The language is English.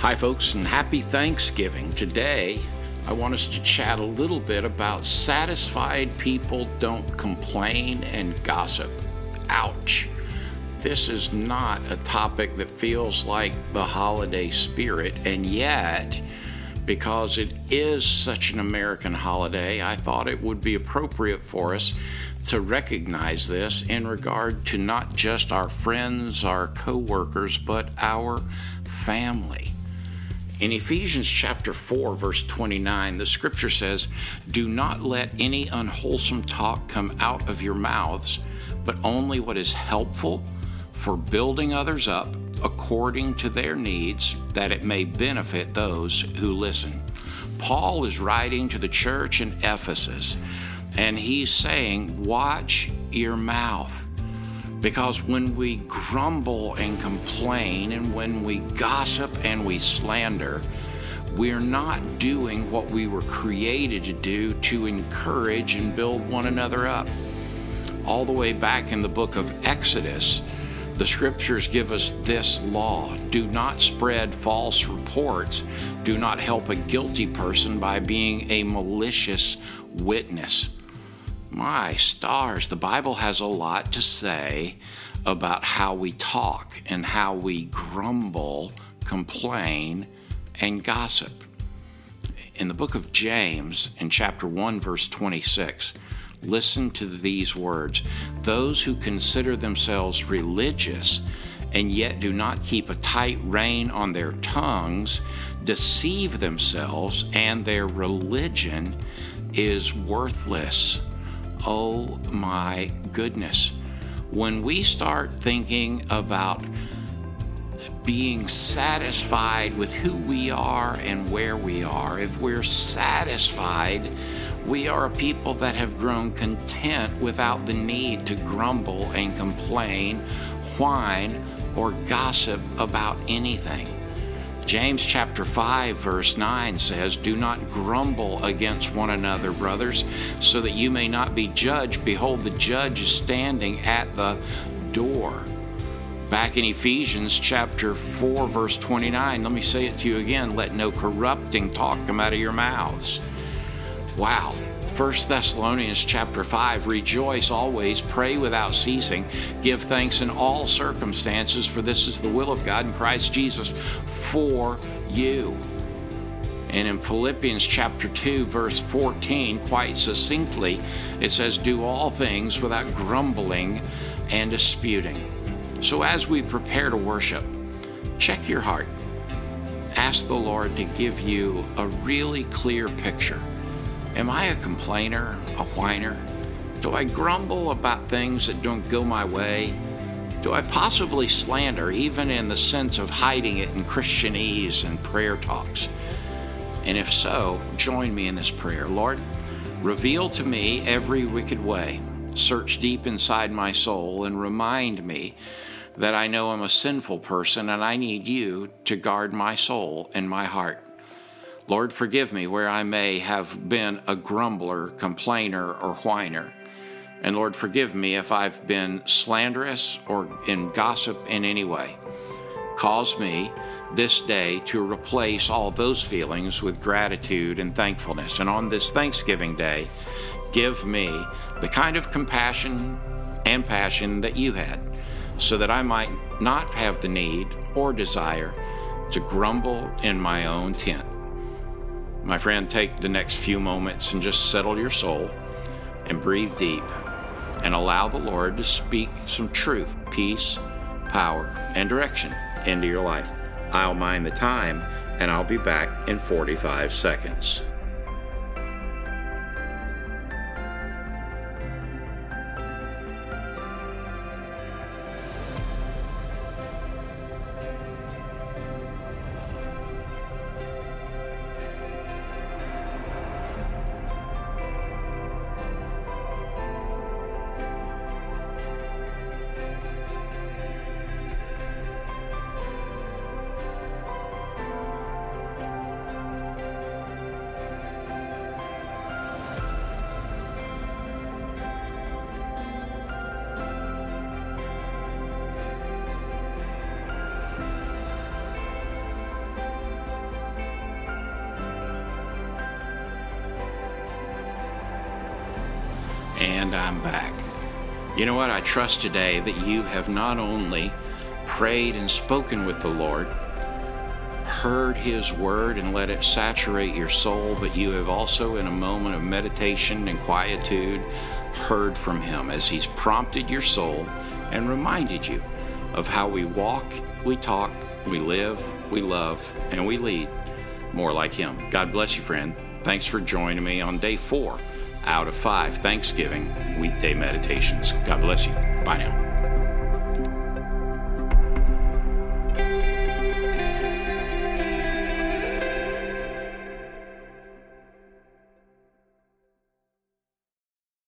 Hi, folks, and happy Thanksgiving. Today, I want us to chat a little bit about satisfied people don't complain and gossip. Ouch. This is not a topic that feels like the holiday spirit, and yet, because it is such an American holiday, I thought it would be appropriate for us to recognize this in regard to not just our friends, our coworkers, but our family. In Ephesians chapter 4 verse 29, the scripture says, "Do not let any unwholesome talk come out of your mouths, but only what is helpful for building others up according to their needs, that it may benefit those who listen." Paul is writing to the church in Ephesus, and he's saying, "Watch your mouth." Because when we grumble and complain, and when we gossip and we slander, we're not doing what we were created to do to encourage and build one another up. All the way back in the book of Exodus, the scriptures give us this law do not spread false reports, do not help a guilty person by being a malicious witness. My stars, the Bible has a lot to say about how we talk and how we grumble, complain, and gossip. In the book of James, in chapter 1, verse 26, listen to these words Those who consider themselves religious and yet do not keep a tight rein on their tongues deceive themselves, and their religion is worthless. Oh my goodness. When we start thinking about being satisfied with who we are and where we are, if we're satisfied, we are a people that have grown content without the need to grumble and complain, whine, or gossip about anything. James chapter 5 verse 9 says, "Do not grumble against one another, brothers, so that you may not be judged. Behold, the judge is standing at the door." Back in Ephesians chapter 4 verse 29, let me say it to you again, let no corrupting talk come out of your mouths. Wow. 1 Thessalonians chapter 5 Rejoice always, pray without ceasing, give thanks in all circumstances, for this is the will of God in Christ Jesus for you. And in Philippians chapter 2, verse 14, quite succinctly, it says, Do all things without grumbling and disputing. So as we prepare to worship, check your heart. Ask the Lord to give you a really clear picture Am I a complainer, a whiner? Do I grumble about things that don't go my way? Do I possibly slander, even in the sense of hiding it in Christianese and prayer talks? And if so, join me in this prayer. Lord, reveal to me every wicked way. Search deep inside my soul and remind me that I know I'm a sinful person and I need you to guard my soul and my heart. Lord, forgive me where I may have been a grumbler, complainer, or whiner. And Lord, forgive me if I've been slanderous or in gossip in any way. Cause me this day to replace all those feelings with gratitude and thankfulness. And on this Thanksgiving Day, give me the kind of compassion and passion that you had, so that I might not have the need or desire to grumble in my own tent. My friend, take the next few moments and just settle your soul and breathe deep and allow the Lord to speak some truth, peace, power, and direction into your life. I'll mind the time and I'll be back in 45 seconds. And I'm back. You know what? I trust today that you have not only prayed and spoken with the Lord, heard His word and let it saturate your soul, but you have also, in a moment of meditation and quietude, heard from Him as He's prompted your soul and reminded you of how we walk, we talk, we live, we love, and we lead more like Him. God bless you, friend. Thanks for joining me on day four out of five Thanksgiving weekday meditations. God bless you. Bye now.